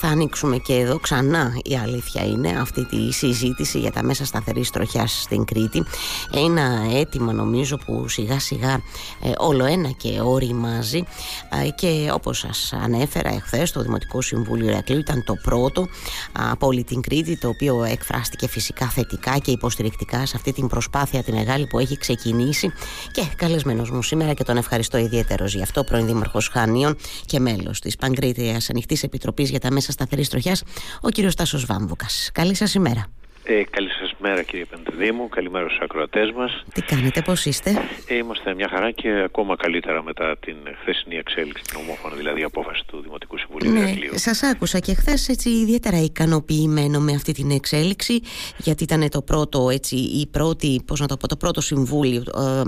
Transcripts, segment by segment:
Θα ανοίξουμε και εδώ ξανά η αλήθεια είναι αυτή τη συζήτηση για τα μέσα σταθερής τροχιάς στην Κρήτη. Ένα αίτημα νομίζω που σιγά σιγά ε, όλο ένα και οριμάζει. Ε, και όπως σας ανέφερα εχθές το Δημοτικό Συμβούλιο Ηρακλείου ήταν το πρώτο από όλη την Κρήτη το οποίο εκφράστηκε φυσικά θετικά και υποστηρικτικά σε αυτή την προσπάθεια τη μεγάλη που έχει ξεκινήσει. Και καλεσμένος μου σήμερα και τον ευχαριστώ ιδιαίτερος γι' αυτό πρώην Δήμαρχος Χανίων και μέλος της Παγκρίτιας Ανοιχτής Επιτροπής για τα Μέσα Σταθερής Τροχιάς ο κύριος Τάσος Βάμβουκας. Καλή σας ημέρα. Ε, καλή σας μέρα κύριε Πεντεδήμου, καλημέρα στους ακροατές μας. Τι κάνετε, πώς είστε; Ε, είμαστε μια χαρά και ακόμα καλύτερα μετά την χθεσινή εξέλιξη, την ομόφωνα δηλαδή απόφαση του Δημοτικού Συμβουλίου ναι, Σας άκουσα και χθες έτσι ιδιαίτερα ικανοποιημένο με αυτή την εξέλιξη, γιατί ήταν το πρώτο, έτσι, η πρώτη, πώς να το πω, το πρώτο συμβούλιο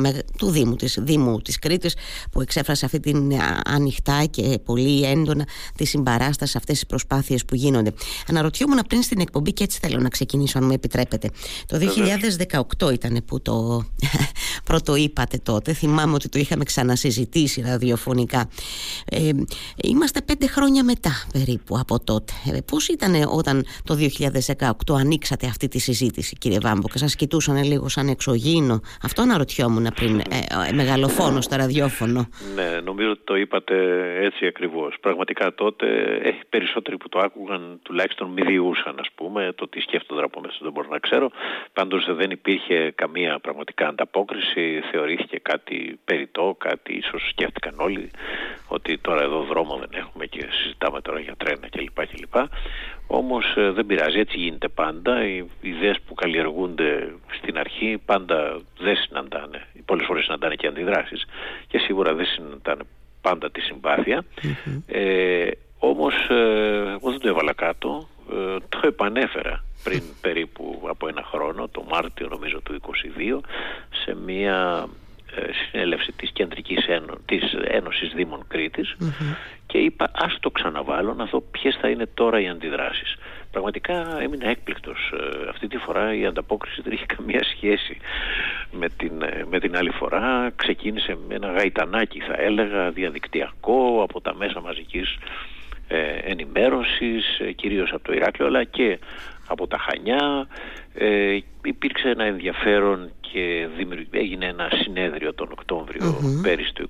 ε, του Δήμου της, Δήμου της Κρήτης που εξέφρασε αυτή την ανοιχτά και πολύ έντονα τη συμπαράσταση σε αυτές τις προσπάθειες που γίνονται. Αναρωτιόμουν πριν στην εκπομπή και έτσι θέλω να ξεκινήσω αν μου επιτρέπετε. Το 2018 ήταν που το πρώτο είπατε τότε. Θυμάμαι ότι το είχαμε ξανασυζητήσει ραδιοφωνικά. Ε, είμαστε πέντε χρόνια μετά περίπου από τότε. Ε, πώς ήταν όταν το 2018 ανοίξατε αυτή τη συζήτηση κύριε Βάμπο και σας κοιτούσαν λίγο σαν εξωγήινο; Αυτό αναρωτιόμουν πριν ε, ε, μεγαλοφόνο στο ραδιόφωνο. Ναι, νομίζω ότι το είπατε έτσι ακριβώς. Πραγματικά τότε ε, περισσότεροι που το άκουγαν τουλάχιστον μη διούσαν ας πούμε το τι σκέφτονταν από μέσα δεν μπορώ να ξέρω. Πάντως δεν υπήρχε καμία πραγματικά ανταπόκριση, θεωρήθηκε κάτι περιττό, κάτι ίσως σκέφτηκαν όλοι ότι τώρα εδώ δρόμο δεν έχουμε και συζητάμε τώρα για τρένα κλπ. κλπ. Όμως ε, δεν πειράζει, έτσι γίνεται πάντα. Οι ιδέες που καλλιεργούνται στην αρχή πάντα δεν συναντάνε. Πολλές φορές συναντάνε και αντιδράσεις και σίγουρα δεν συναντάνε πάντα τη συμπαθεια Ε, όμως ε, εγώ δεν το έβαλα κάτω, ε, το επανέφερα πριν περίπου από ένα χρόνο, το Μάρτιο νομίζω του 22, σε μια ε, συνέλευση της Κεντρικής Ένω... της Ένωσης Δήμων και είπα ας το ξαναβάλω να δω ποιες θα είναι τώρα οι αντιδράσεις. Πραγματικά έμεινα έκπληκτος. Ε, αυτή τη φορά η ανταπόκριση δεν είχε καμία σχέση με την, ε, με την άλλη φορά. Ξεκίνησε με ένα γαϊτανάκι θα έλεγα διαδικτυακό από τα μέσα μαζικής ενημέρωσης κυρίως από το Ηράκλειο αλλά και από τα Χανιά. Ε, υπήρξε ένα ενδιαφέρον και έγινε ένα συνέδριο τον Οκτώβριο mm-hmm. πέρυσι το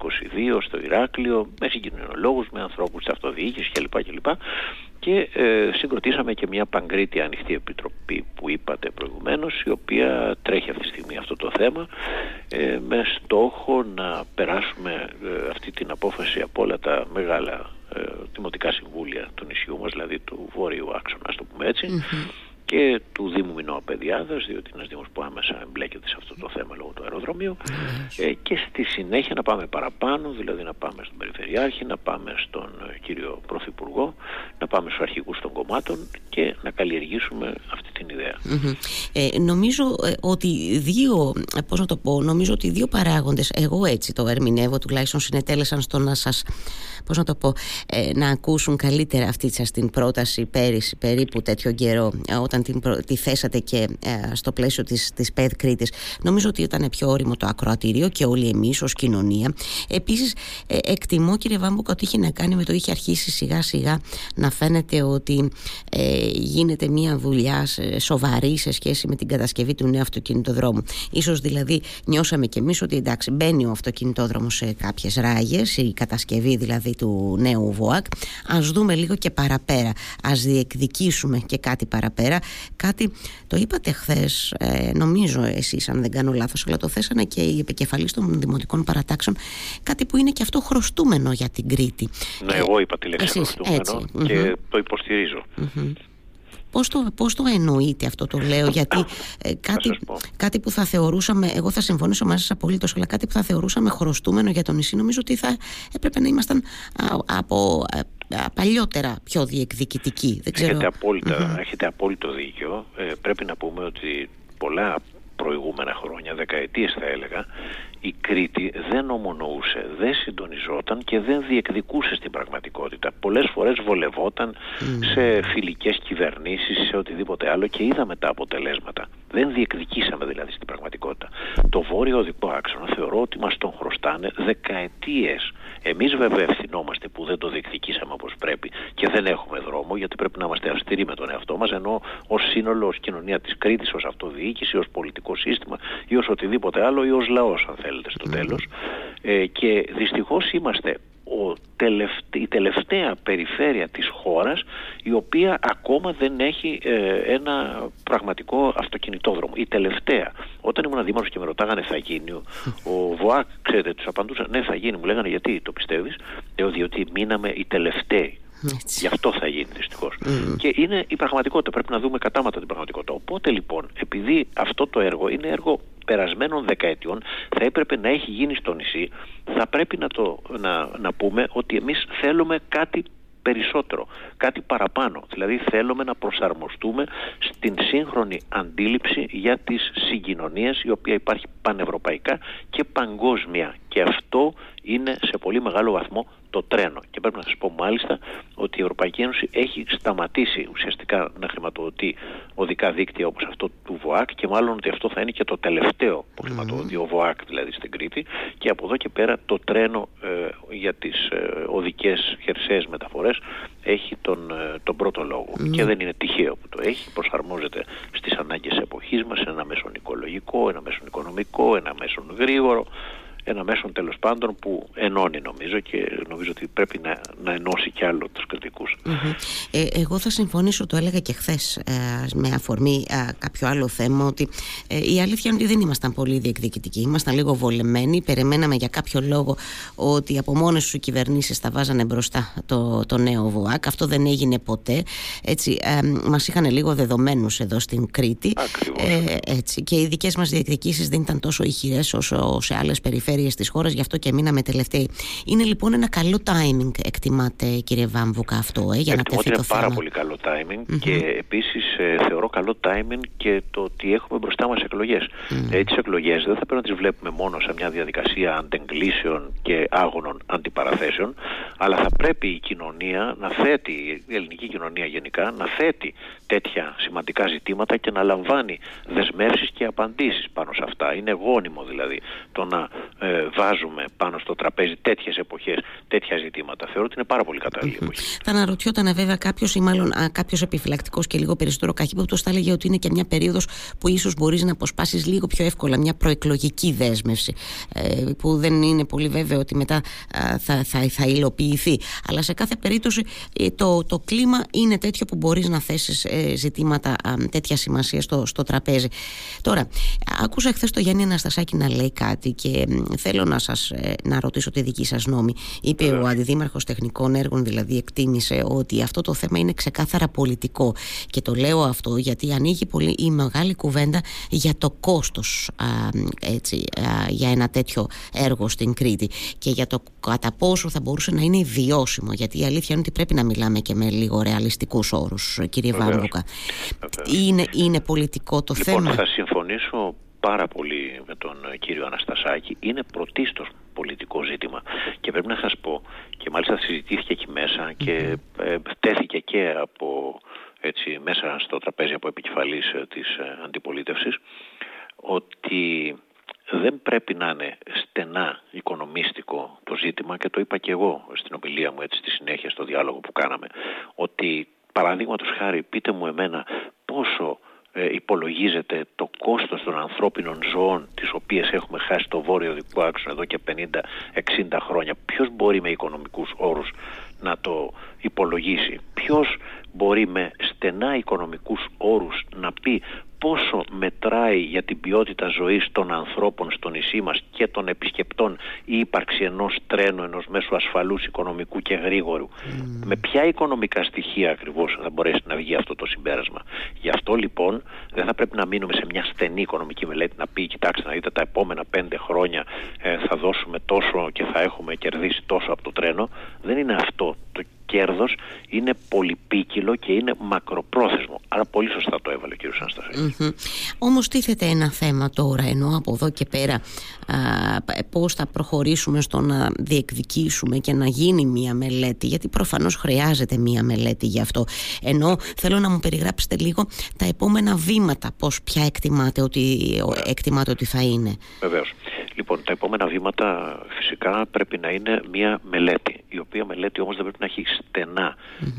22 στο Ηράκλειο με συγκοινωνιολόγους, με ανθρώπους της αυτοδιοίκησης κλπ. κλπ. Και ε, συγκροτήσαμε και μια παγκρίτια ανοιχτή επιτροπή που είπατε προηγουμένως η οποία τρέχει αυτή τη στιγμή αυτό το θέμα ε, με στόχο να περάσουμε ε, αυτή την απόφαση από όλα τα μεγάλα ε, δημοτικά συμβούλια του νησιού μας, δηλαδή του βόρειου άξονα, ας το πούμε έτσι, και του Δήμου Μινώα Παιδιάδας, διότι είναι ένας Δήμος που άμεσα εμπλέκεται σε αυτό το θέμα λόγω του αεροδρομίου. Ε, και στη συνέχεια να πάμε παραπάνω, δηλαδή να πάμε στον Περιφερειάρχη, να πάμε στον ε, κύριο Πρωθυπουργό, να πάμε στους αρχηγούς των κομμάτων και να καλλιεργήσουμε αυτή την ιδέα. Ε, νομίζω ε, ότι δύο, πώς να το πω, νομίζω ότι δύο παράγοντες, εγώ έτσι το ερμηνεύω τουλάχιστον συνετέλεσαν στο να σας, πώς να το πω, να ακούσουν καλύτερα αυτή σας την πρόταση πέρυσι περίπου τέτοιο καιρό όταν την τη θέσατε και ε, στο πλαίσιο της, της ΠΕΔ Κρήτης. Νομίζω ότι ήταν πιο όριμο το ακροατήριο και όλοι εμείς ως κοινωνία. Επίσης ε, εκτιμώ κύριε Βάμπουκα ότι είχε να κάνει με το είχε αρχίσει σιγά σιγά να φαίνεται ότι ε, γίνεται μια δουλειά σοβαρή σε σχέση με την κατασκευή του νέου αυτοκινητοδρόμου. Ίσως δηλαδή νιώσαμε κι εμείς ότι εντάξει μπαίνει ο αυτοκινητόδρομος σε κάποιες ράγες η κατασκευή δηλαδή του νέου ΒΟΑΚ ας δούμε λίγο και παραπέρα. Ας διεκδικήσουμε και κάτι παραπέρα. Κάτι το είπατε χθες, ε, νομίζω εσείς αν δεν κάνω λάθος αλλά το θέσανε και οι επικεφαλής των δημοτικών παρατάξεων κάτι που είναι και αυτό χρωστούμενο για την Κρήτη. Ναι, εγώ είπα τη λέξη χρωστούμενο και το υποστηριζω Πώς το, πώς το εννοείτε αυτό το λέω γιατί ε, κάτι, κάτι που θα θεωρούσαμε εγώ θα συμφωνήσω μαζί σας απολύτως αλλά κάτι που θα θεωρούσαμε χρωστούμενο για το νησί νομίζω ότι θα έπρεπε να ήμασταν από παλιότερα πιο διεκδικητικοί. Δεν ξέρω. Έχετε, απόλυτα, έχετε απόλυτο δίκιο. Ε, πρέπει να πούμε ότι πολλά προηγούμενα χρόνια, δεκαετίες θα έλεγα, η Κρήτη δεν ομονοούσε, δεν συντονιζόταν και δεν διεκδικούσε στην πραγματικότητα. Πολλές φορές βολευόταν σε φιλικές κυβερνήσεις, σε οτιδήποτε άλλο και είδαμε τα αποτελέσματα. Δεν διεκδικήσαμε δηλαδή στην πραγματικότητα. Το βόρειο οδικό άξονα θεωρώ ότι μας τον χρωστάνε δεκαετίες. Εμείς βέβαια ευθυνόμαστε που δεν το διεκδικήσαμε όπως πρέπει και δεν έχουμε δρόμο γιατί πρέπει να είμαστε αυστηροί με τον εαυτό μας ενώ ως σύνολο, ως κοινωνία της Κρήτης, ως αυτοδιοίκηση, ως πολιτικό σύστημα ή ως οτιδήποτε άλλο ή ως λαός αν θέλετε στο τέλος. Ε, και δυστυχώς είμαστε ο η τελευταία περιφέρεια της χώρας η οποία ακόμα δεν έχει ε, ένα πραγματικό αυτοκινητόδρομο. Η τελευταία. Όταν ήμουν δήμαρχος και με ρωτάγανε θα γίνει, ο ΒΟΑΚ, ξέρετε, τους απαντούσα ναι θα γίνει. Μου λέγανε γιατί το πιστεύεις; Λέω διότι μείναμε οι τελευταίοι. Έτσι. Γι' αυτό θα γίνει δυστυχώς. Και είναι η πραγματικότητα. Πρέπει να δούμε κατάματα την πραγματικότητα. Οπότε λοιπόν, επειδή αυτό το έργο είναι έργο περασμένων δεκαετιών, θα έπρεπε να έχει γίνει στο νησί, θα πρέπει να, το, να, να πούμε ότι εμείς θέλουμε κάτι περισσότερο, κάτι παραπάνω. Δηλαδή θέλουμε να προσαρμοστούμε στην σύγχρονη αντίληψη για τις συγκοινωνίες η οποία υπάρχει πανευρωπαϊκά και παγκόσμια και αυτό είναι σε πολύ μεγάλο βαθμό το τρένο. Και πρέπει να σας πω μάλιστα ότι η Ευρωπαϊκή Ένωση έχει σταματήσει ουσιαστικά να χρηματοδοτεί οδικά δίκτυα όπως αυτό του ΒΟΑΚ και μάλλον ότι αυτό θα είναι και το τελευταίο που χρηματοδοτεί ο ΒΟΑΚ δηλαδή στην Κρήτη και από εδώ και πέρα το τρένο ε, για τις ε, οδικές χερσαίες μεταφορές έχει τον, ε, τον πρώτο λόγο. Και δεν είναι τυχαίο που το έχει, προσαρμόζεται στις ανάγκες εποχής μας, ένα μέσον οικολογικό, ένα μέσον οικονομικό, ένα μέσον γρήγορο, ένα μέσον τέλος πάντων που ενώνει νομίζω και νομίζω ότι πρέπει να, να ενώσει κι άλλο τους κριτικους ε, εγώ θα συμφωνήσω, το έλεγα και χθες ε, με αφορμή ε, κάποιο άλλο θέμα ότι ε, η αλήθεια είναι ότι δεν ήμασταν πολύ διεκδικητικοί, ήμασταν λίγο βολεμένοι, περιμέναμε για κάποιο λόγο ότι από μόνες σου κυβερνήσεις θα βάζανε μπροστά το, το νέο ΒΟΑΚ, αυτό δεν έγινε ποτέ, έτσι, μας είχαν λίγο δεδομένους εδώ στην Κρήτη. Έτσι, και οι δικές μας διεκδικήσεις δεν ήταν τόσο ηχηρές όσο σε άλλες περιφέρειες περιφέρειες της χώρας, γι' αυτό και μείναμε τελευταίοι. Είναι λοιπόν ένα καλό timing, εκτιμάτε κύριε Βάμβουκα αυτό, ε, για να τεθεί το είναι πάρα πολύ καλό timing και επίσης ε, θεωρώ καλό timing και το ότι έχουμε μπροστά μας εκλογές. Mm. Ε, τις εκλογές δεν θα πρέπει να τις βλέπουμε μόνο σε μια διαδικασία αντεγκλήσεων και άγωνων αντιπαραθέσεων, αλλά θα πρέπει η κοινωνία να θέτει, η ελληνική κοινωνία γενικά, να θέτει τέτοια σημαντικά ζητήματα και να λαμβάνει δεσμεύσεις και απαντήσεις πάνω σε αυτά. Είναι γόνιμο δηλαδή το να ε, βάζουμε πάνω στο τραπέζι τέτοιες εποχές, τέτοια ζητήματα. Θεωρώ ότι είναι πάρα πολύ κατάλληλη εποχή. Θα αναρωτιόταν βέβαια κάποιος ή μάλλον κάποιος επιφυλακτικός και λίγο περισσότερο καχύποπτος θα έλεγε ότι είναι και μια περίοδος που ίσως μπορείς να αποσπάσεις λίγο πιο εύκολα μια προεκλογική δέσμευση. Ε, που δεν είναι πολύ βέβαιο ότι μετά θα, θα, θα υλοποιηθεί. Αλλά σε κάθε περίπτωση ε, το, το κλίμα είναι τέτοιο που μπορείς να θέσεις ε, ζητήματα τέτοια σημασία στο, στο τραπέζι. Τώρα, άκουσα χθες το Γιάννη Αναστασάκη να λέει κάτι και θέλω να σας ε, να ρωτήσω τη δική σας νόμη. Είπε ο Αντιδήμαρχος Τεχνικών Έργων, δηλαδή εκτίμησε ότι αυτό το θέμα είναι ξεκάθαρα πολιτικό. Και το λέω αυτό γιατί ανοίγει πολύ η μεγάλη κουβέντα για το κόστος έτσι, για ένα τέτοιο έργο στην Κρήτη και για το κατά πόσο θα μπορούσε να είναι βιώσιμο. Γιατί η αλήθεια είναι ότι πρέπει να μιλάμε και με λίγο ρεαλιστικούς όρους, κύριε Βάμβουκα. Είναι, είναι πολιτικό το λοιπόν, θέμα; Θα συμφωνήσω πάρα πολύ με τον κύριο Αναστασάκη. Είναι πρωτίστως πολιτικό ζήτημα. Και πρέπει να σας πω και μάλιστα συζητήθηκε εκεί μέσα και ε, τέθηκε και από έτσι, μέσα στο τραπέζι από επικεφαλής ε, της ε, αντιπολίτευσης ότι δεν πρέπει να είναι στενά οικονομίστικο το ζήτημα. Και το είπα και εγώ στην ομιλία μου έτσι στη συνέχεια στο διάλογο που κάναμε ότι παραδείγματος χάρη πείτε μου εμένα πόσο ε, υπολογίζεται το κόστος των ανθρώπινων ζώων τις οποίες έχουμε χάσει στο βόρειο δικό άξονα εδώ και 50-60 χρόνια. Ποιος μπορεί με οικονομικούς όρους να το υπολογίσει; Ποιος μπορεί με στενά οικονομικούς όρους να πει πόσο μετράει για την ποιότητα ζωής των ανθρώπων στο νησί μας και των επισκεπτών η ύπαρξη ενός τρένου, ενός μέσου ασφαλούς οικονομικού και γρήγορου. Με ποια οικονομικά στοιχεία ακριβώς θα μπορέσει να βγει αυτό το συμπέρασμα. Γι' αυτό λοιπόν δεν θα πρέπει να μείνουμε σε μια στενή οικονομική μελέτη να πει κοιτάξτε να δείτε τα επόμενα πέντε χρόνια ε, θα δώσουμε τόσο και θα έχουμε κερδίσει τόσο από το τρένο. Δεν είναι αυτό το κέρδος είναι πολυπίκυλο και είναι μακροπρόθεσμο. Άρα πολύ σωστά το έβαλε ο κ. Αναστασίου. Mm-hmm. Όμως τίθεται ένα θέμα τώρα, ενώ από εδώ και πέρα α, πώς θα προχωρήσουμε στο να διεκδικήσουμε και να γίνει μία μελέτη, γιατί προφανώς χρειάζεται μία μελέτη γι' αυτό. Ενώ θέλω να μου περιγράψετε λίγο τα επόμενα βήματα, πώς πια εκτιμάτε ότι, εκτιμάτε ότι θα είναι. Βεβαίως. Λοιπόν, τα επόμενα βήματα φυσικά πρέπει να είναι μια μελέτη, η οποία μελέτη όμως δεν πρέπει να έχει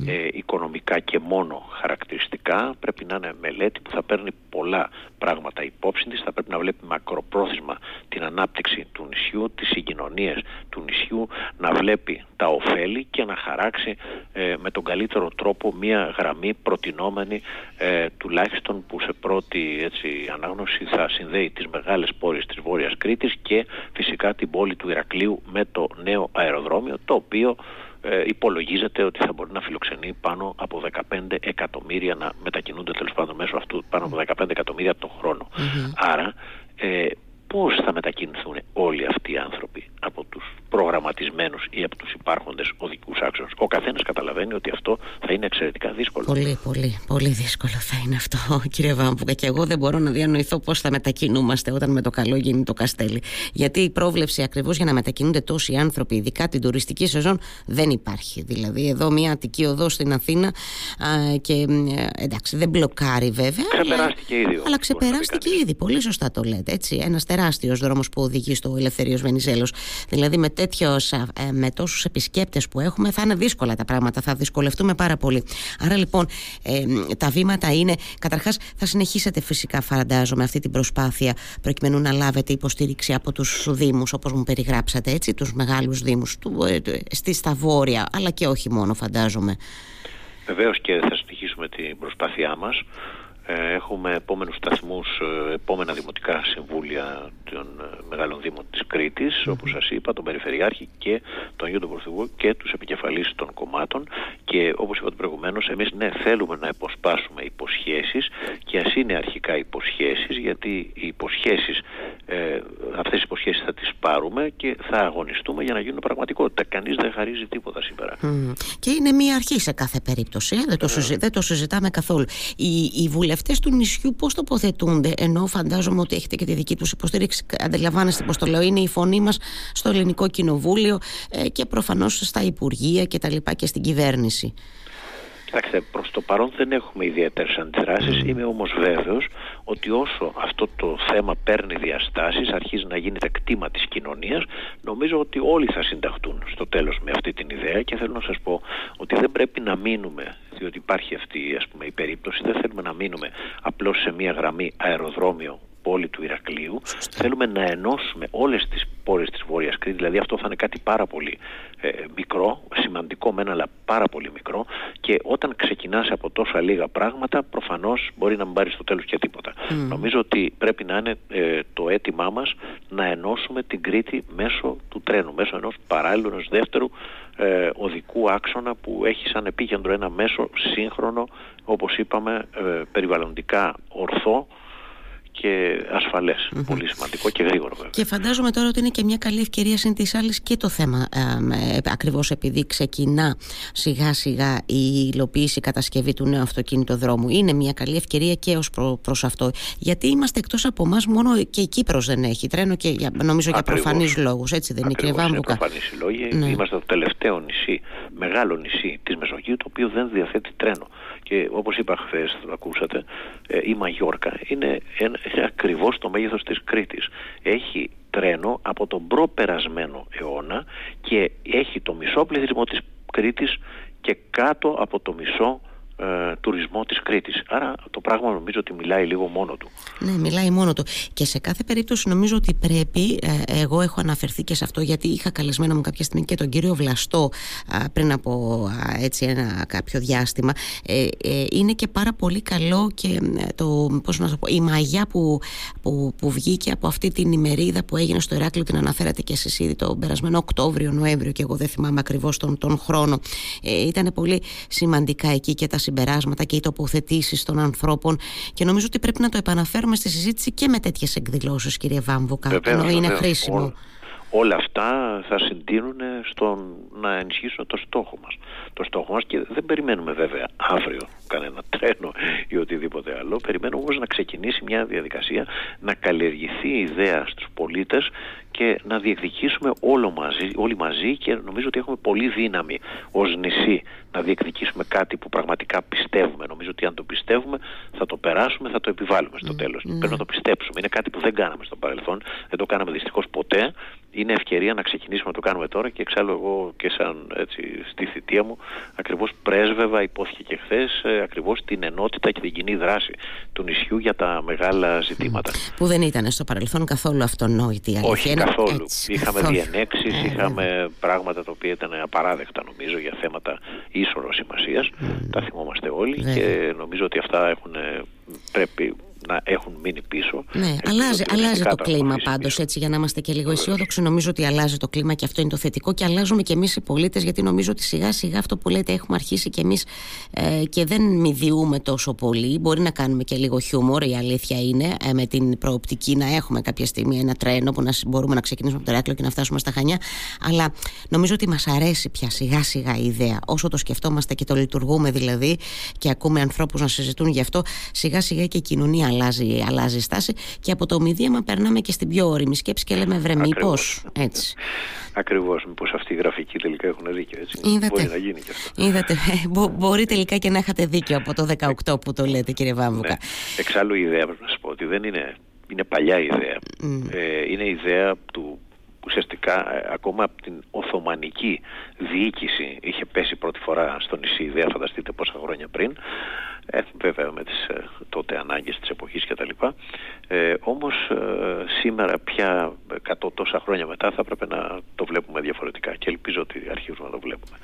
ε, οικονομικά και μόνο χαρακτηριστικά, πρέπει να είναι μελέτη που θα παίρνει πολλά πράγματα υπόψη της, θα πρέπει να βλέπει μακροπρόθεσμα την ανάπτυξη του νησιού, τις συγκοινωνίες του νησιού, να βλέπει τα ωφέλη και να χαράξει ε, με τον καλύτερο τρόπο μια γραμμή προτινόμενη ε, τουλάχιστον που σε πρώτη έτσι, ανάγνωση θα συνδέει τις μεγάλες πόλεις της Βόρειας Κρήτης και φυσικά την πόλη του Ηρακλείου με το νέο αεροδρόμιο το οποίο ε, υπολογίζεται ότι θα μπορεί να φιλοξενεί πάνω από 15 εκατομμύρια να μετακινούνται τέλος πάντων μέσω αυτού πάνω από 15 εκατομμύρια το χρόνο. Άρα ε, πώς θα μετακινηθούν όλοι αυτοί οι άνθρωποι από τους προγραμματισμένους ή από τους υπάρχοντες οδικούς άξονες. Ο καθένας καταλαβαίνει ότι αυτό θα είναι εξαιρετικά δύσκολο. Πολύ, πολύ, πολύ δύσκολο θα είναι αυτό κύριε Βάμπουκα και εγώ δεν μπορώ να διανοηθώ πώς θα μετακινούμαστε όταν με το καλό γίνει το καστέλι. Γιατί η πρόβλεψη ακριβώς για να μετακινούνται τόσοι άνθρωποι, ειδικά την τουριστική σεζόν, δεν υπάρχει. Δηλαδή εδώ μια Αττική οδό στην Αθήνα α, και ε, εντάξει δεν μπλοκάρει βέβαια. Ξεπεράστηκε αλλά, ήδη. Αλλά ξεπεράστηκε ήδη, πολύ σωστά το λέτε. Έτσι, ένας τεράστιος δρόμος που οδηγεί στο Ελευθερίο Βενιζέλος. Δηλαδή με, τέτοιος, ε, με τόσους επισκέπτες που έχουμε θα είναι δύσκολα τα πράγματα, θα δυσκολευτούμε πάρα πολύ. Άρα λοιπόν ε, τα βήματα είναι, καταρχάς θα συνεχίσετε φυσικά φαντάζομαι αυτή την προσπάθεια προκειμένου να λάβετε υποστήριξη από τους Δήμους όπως μου περιγράψατε έτσι, τους μεγάλους Δήμους του, ε, στη, στα βόρεια αλλά και όχι μόνο φαντάζομαι. Βεβαίως και θα συνεχίσουμε την προσπάθειά μας. Ε, έχουμε επόμενους σταθμούς, ε, επόμενα δημοτικά συμβούλια των ε, μεγάλων δήμων της Κρήτης, όπως σας είπα, τον Περιφερειάρχη και τον Αγίου τον και τους επικεφαλείς των κομμάτων και όπως είπατε προηγουμένως, εμείς ναι θέλουμε να υποσπάσουμε υποσχέσεις και ας είναι αρχικά υποσχέσεις γιατί οι υποσχέσεις, ε, αυτές οι υποσχέσεις θα τις πάρουμε και θα αγωνιστούμε για να γίνουν πραγματικότητα. Κανείς δεν χαρίζει τίποτα σήμερα. Και είναι μία αρχή σε κάθε περίπτωση, δεν, το, δεν το συζητάμε καθόλου. Οι, οι βουλευτέ του νησιού πώς τοποθετούνται, ενώ φαντάζομαι ότι έχετε και τη δική τους υποστήριξη. Αντιλαμβάνεστε πώς το λέω, είναι η φωνή μας στο Ελληνικό Κοινοβούλιο ε, και προφανώς στα Υπουργεία και τα λοιπά και στην κυβέρνηση. Κοιτάξτε, προς το παρόν δεν έχουμε ιδιαίτερες αντιδράσεις. Είμαι όμως βέβαιος ότι όσο αυτό το θέμα παίρνει διαστάσεις, αρχίζει να γίνεται κτήμα της κοινωνίας, νομίζω ότι όλοι θα συνταχτούν στο τέλος με αυτή την ιδέα και θέλω να σας πω ότι δεν πρέπει να μείνουμε, διότι υπάρχει αυτή ας πούμε, η περίπτωση, δεν θέλουμε να μείνουμε απλώς σε μία γραμμή αεροδρόμιο πόλη του Ηρακλείου. Θέλουμε να ενώσουμε όλες τις πόλεις της Βόρειας Κρήτης, δηλαδή αυτό θα είναι κάτι πάρα πολύ ε, μικρό, σημαντικό μεν αλλά πάρα πολύ μικρό. Και όταν ξεκινάς από τόσα λίγα πράγματα προφανώς μπορεί να μην πάρεις στο τέλος και τίποτα. Νομίζω ότι πρέπει να είναι ε, το αίτημά μας να ενώσουμε την Κρήτη μέσω του τρένου, μέσω ενός παράλληλου, ενός δεύτερου ε, οδικού άξονα που έχει σαν επίκεντρο ένα μέσο σύγχρονο, όπως είπαμε, ε, περιβαλλοντικά ορθό, και ασφαλε Πολύ σημαντικό και γρήγορο βέβαια. Και φαντάζομαι τώρα ότι είναι και μια καλή ευκαιρία συν τη άλλη και το θέμα ε, ακριβώς επειδή ξεκινά σιγά σιγά η υλοποίηση, η κατασκευή του νέου αυτοκινητοδρόμου. Είναι μια καλή ευκαιρία και ως προ αυτό. Γιατί είμαστε εκτός από εμάς, μόνο και η Κύπρος δεν έχει τρένο και νομίζω για προφανείς λόγους. Έτσι δεν είναι, κύριε Βάμβουκα. προφανείς οι λόγοι. Ναι. Είμαστε το τελευταίο νησί, μεγάλο νησί της Μεσογείου, το οποίο δεν διαθέτει τρένο. Και όπως είπα χθες, το ακούσατε, ε, η Μαγιόρκα είναι ένα ακριβώς το μέγεθος της Κρήτης. Έχει τρένο από τον προπερασμένο αιώνα και έχει το μισό πληθυσμό της Κρήτης και κάτω από το μισό ε, τουρισμό της Κρήτης. Άρα το πράγμα νομίζω ότι μιλάει λίγο μόνο του. Ναι, μιλάει μόνο του. Και σε κάθε περίπτωση νομίζω ότι πρέπει, ε, εγώ έχω αναφερθεί και σε αυτό γιατί είχα καλεσμένο μου κάποια στιγμή και τον κύριο Βλαστό πριν από έτσι ένα κάποιο διάστημα. Ε, ε, είναι και πάρα πολύ καλό και το, πώς να πω, η μαγιά που, που, που βγήκε από αυτή την ημερίδα που έγινε στο Ηράκλειο, την αναφέρατε και εσείς ήδη τον περασμένο Οκτώβριο, Νοέμβριο και εγώ δεν θυμάμαι ακριβώς τον, τον χρόνο. Ε, ήταν πολύ σημαντικά εκεί και τα συμπεράσματα και οι τοποθετήσεις των ανθρώπων και νομίζω ότι πρέπει να το επαναφέρουμε στη συζήτηση και με τέτοιες εκδηλώσεις, κύριε Βάμβουκα. Βεβαίως, ενώ είναι χρήσιμο. όλα αυτά θα συντείνουν στον να ενισχύσουν το στόχο μας. Το στόχο μας και δεν περιμένουμε βέβαια αύριο κανένα τρένο ή οτιδήποτε άλλο. Περιμένουμε όμως να ξεκινήσει μια διαδικασία να καλλιεργηθεί η ιδέα στους πολίτες και να διεκδικήσουμε όλο μαζί, όλοι μαζί και νομίζω ότι έχουμε πολύ δύναμη ως νησί να διεκδικήσουμε κάτι που πραγματικά πιστεύουμε. Νομίζω ότι αν το πιστεύουμε θα το περάσουμε, θα το επιβάλλουμε στο τέλος. Πρέπει να το πιστέψουμε. Είναι κάτι που δεν κάναμε στο παρελθόν, δεν το κάναμε δυστυχώς ποτέ είναι ευκαιρία να ξεκινήσουμε να το κάνουμε τώρα και εξάλλου εγώ και σαν έτσι, στη θητεία μου ακριβώς πρέσβευα, υπόθηκε και χθες, ε, ακριβώς την ενότητα και την κοινή δράση του νησιού για τα μεγάλα ζητήματα. Που δεν ήταν στο παρελθόν καθόλου αυτονόητη αλήθεια. Όχι καθόλου. είχαμε καθόλου. διενέξεις, ε, είχαμε πράγματα τα οποία ήταν απαράδεκτα νομίζω για θέματα ίσορρος σημασίας. Τα θυμόμαστε όλοι και νομίζω ότι αυτά έχουν, πρέπει να έχουν μείνει πίσω. Ναι, αλλάζει, αλλάζει το κλίμα πάντως, έτσι για να είμαστε και λίγο αισιόδοξοι. Νομίζω ότι αλλάζει το κλίμα και αυτό είναι το θετικό και αλλάζουμε και εμείς οι πολίτες, γιατί νομίζω ότι σιγά σιγά αυτό που λέτε έχουμε αρχίσει και εμείς ε, και δεν μηδιούμε τόσο πολύ. Μπορεί να κάνουμε και λίγο χιούμορ, η αλήθεια είναι, ε, με την προοπτική να έχουμε κάποια στιγμή ένα τρένο που να μπορούμε να ξεκινήσουμε από το Ράκλο και να φτάσουμε στα Χανιά. Αλλά νομίζω ότι μας αρέσει πια σιγά σιγά η ιδέα. Όσο το σκεφτόμαστε και το λειτουργούμε δηλαδή και ακούμε ανθρώπους να συζητούν γι' αυτό, σιγά σιγά και η κοινωνία αλλάζει, αλλάζει στάση και από το μηδίαμα περνάμε και στην πιο όρημη σκέψη και λέμε βρε μήπως έτσι. Ακριβώς, μήπως αυτοί οι γραφικοί τελικά έχουν δίκιο έτσι. Είδατε, Μπορεί να γίνει και αυτό. Είδατε, ε, μπο, μπορεί τελικά και να είχατε δίκιο από το 18 που το λέτε κύριε Βάμβουκα. Ναι. Εξάλλου η ιδέα πρέπει να σου πω ότι δεν είναι, είναι παλιά ιδέα. Mm. Ε, είναι ιδέα του ουσιαστικά ε, ακόμα από την Οθωμανική διοίκηση είχε πέσει πρώτη φορά στο νησί ιδέα φανταστείτε πόσα χρόνια πριν ε, βέβαια με τις ε, τότε ανάγκες της εποχής και τα λοιπά ε, όμως ε, σήμερα πια 100 τόσα χρόνια μετά θα πρέπει να το βλέπουμε διαφορετικά και ελπίζω ότι αρχίζουμε να το βλέπουμε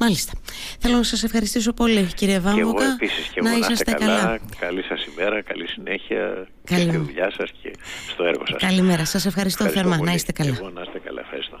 Μάλιστα. Θέλω να σας ευχαριστήσω πολύ κύριε Βάμβοκα. Και εγώ επίσης και εγώ να, είστε καλά. Καλή σας ημέρα, καλή συνέχεια καλή. και στη δουλειά σας και στο έργο σας. Καλημέρα. Σας ευχαριστώ, ευχαριστώ θερμά. Να είστε καλά. εγώ να είστε καλά. Ευχαριστώ.